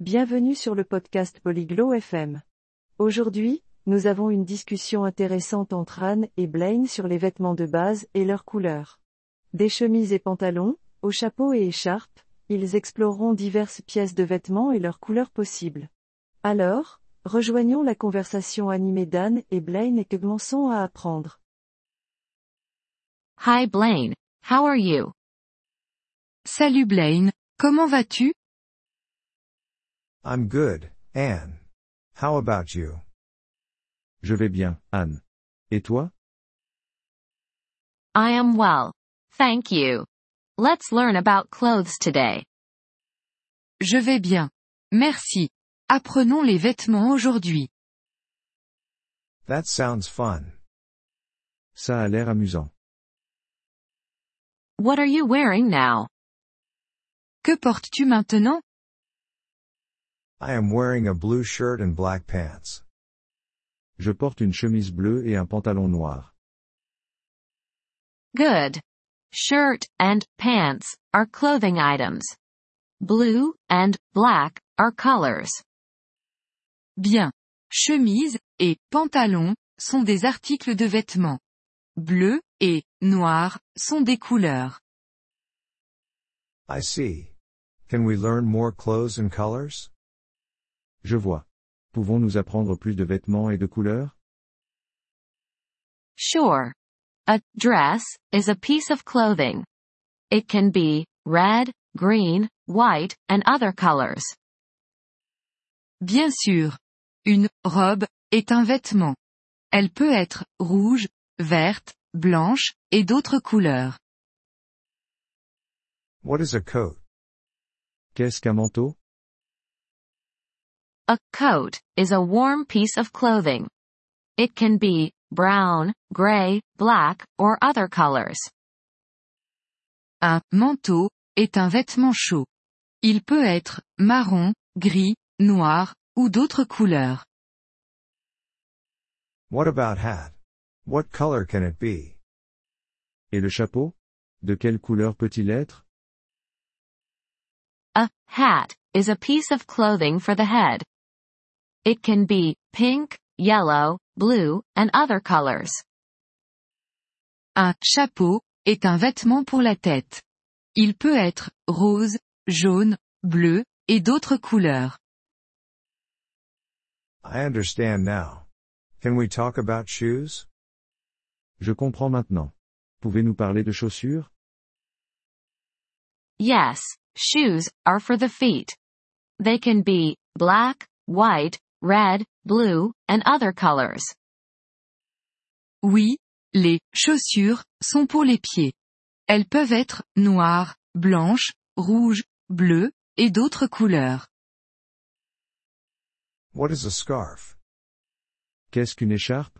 Bienvenue sur le podcast Polyglot FM. Aujourd'hui, nous avons une discussion intéressante entre Anne et Blaine sur les vêtements de base et leurs couleurs. Des chemises et pantalons, aux chapeaux et écharpes, ils exploreront diverses pièces de vêtements et leurs couleurs possibles. Alors, rejoignons la conversation animée d'Anne et Blaine et que commençons à apprendre. Hi Blaine, how are you? Salut Blaine, comment vas-tu? I'm good, Anne. How about you? Je vais bien, Anne. Et toi? I am well. Thank you. Let's learn about clothes today. Je vais bien. Merci. Apprenons les vêtements aujourd'hui. That sounds fun. Ça a l'air amusant. What are you wearing now? Que portes-tu maintenant? I am wearing a blue shirt and black pants. Je porte une chemise bleue et un pantalon noir. Good. Shirt and pants are clothing items. Blue and black are colors. Bien. Chemise et pantalon sont des articles de vêtements. Bleu et noir sont des couleurs. I see. Can we learn more clothes and colors? Je vois. Pouvons-nous apprendre plus de vêtements et de couleurs? Sure. A dress is a piece of clothing. It can be red, green, white, and other colors. Bien sûr. Une robe est un vêtement. Elle peut être rouge, verte, blanche, et d'autres couleurs. What is a coat? Qu'est-ce qu'un manteau? A coat is a warm piece of clothing. It can be brown, gray, black, or other colors. Un manteau est un vêtement chaud. Il peut être marron, gris, noir, ou d'autres couleurs. What about hat? What color can it be? Et le chapeau? De quelle couleur peut-il être? A hat is a piece of clothing for the head. It can be pink, yellow, blue, and other colors. Un chapeau est un vêtement pour la tête. Il peut être rose, jaune, bleu, et d'autres couleurs. I understand now. Can we talk about shoes? Je comprends maintenant. Pouvez-nous parler de chaussures? Yes, shoes are for the feet. They can be black, white, red, blue, and other colors. Oui, les chaussures sont pour les pieds. Elles peuvent être noires, blanches, rouges, bleues, et d'autres couleurs. What is a scarf? Qu'est-ce qu'une écharpe?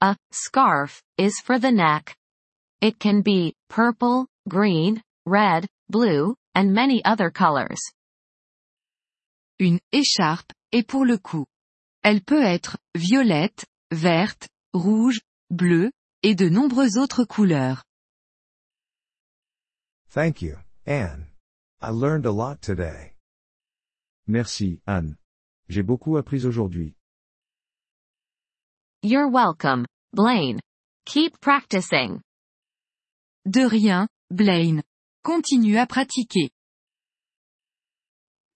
A scarf is for the neck. It can be purple, green, red, blue, and many other colors. Une écharpe est pour le cou. Elle peut être violette, verte, rouge, bleue, et de nombreuses autres couleurs. Thank you, Anne. I learned a lot today. Merci, Anne. J'ai beaucoup appris aujourd'hui. You're welcome, Blaine. Keep practicing. De rien, Blaine. Continue à pratiquer.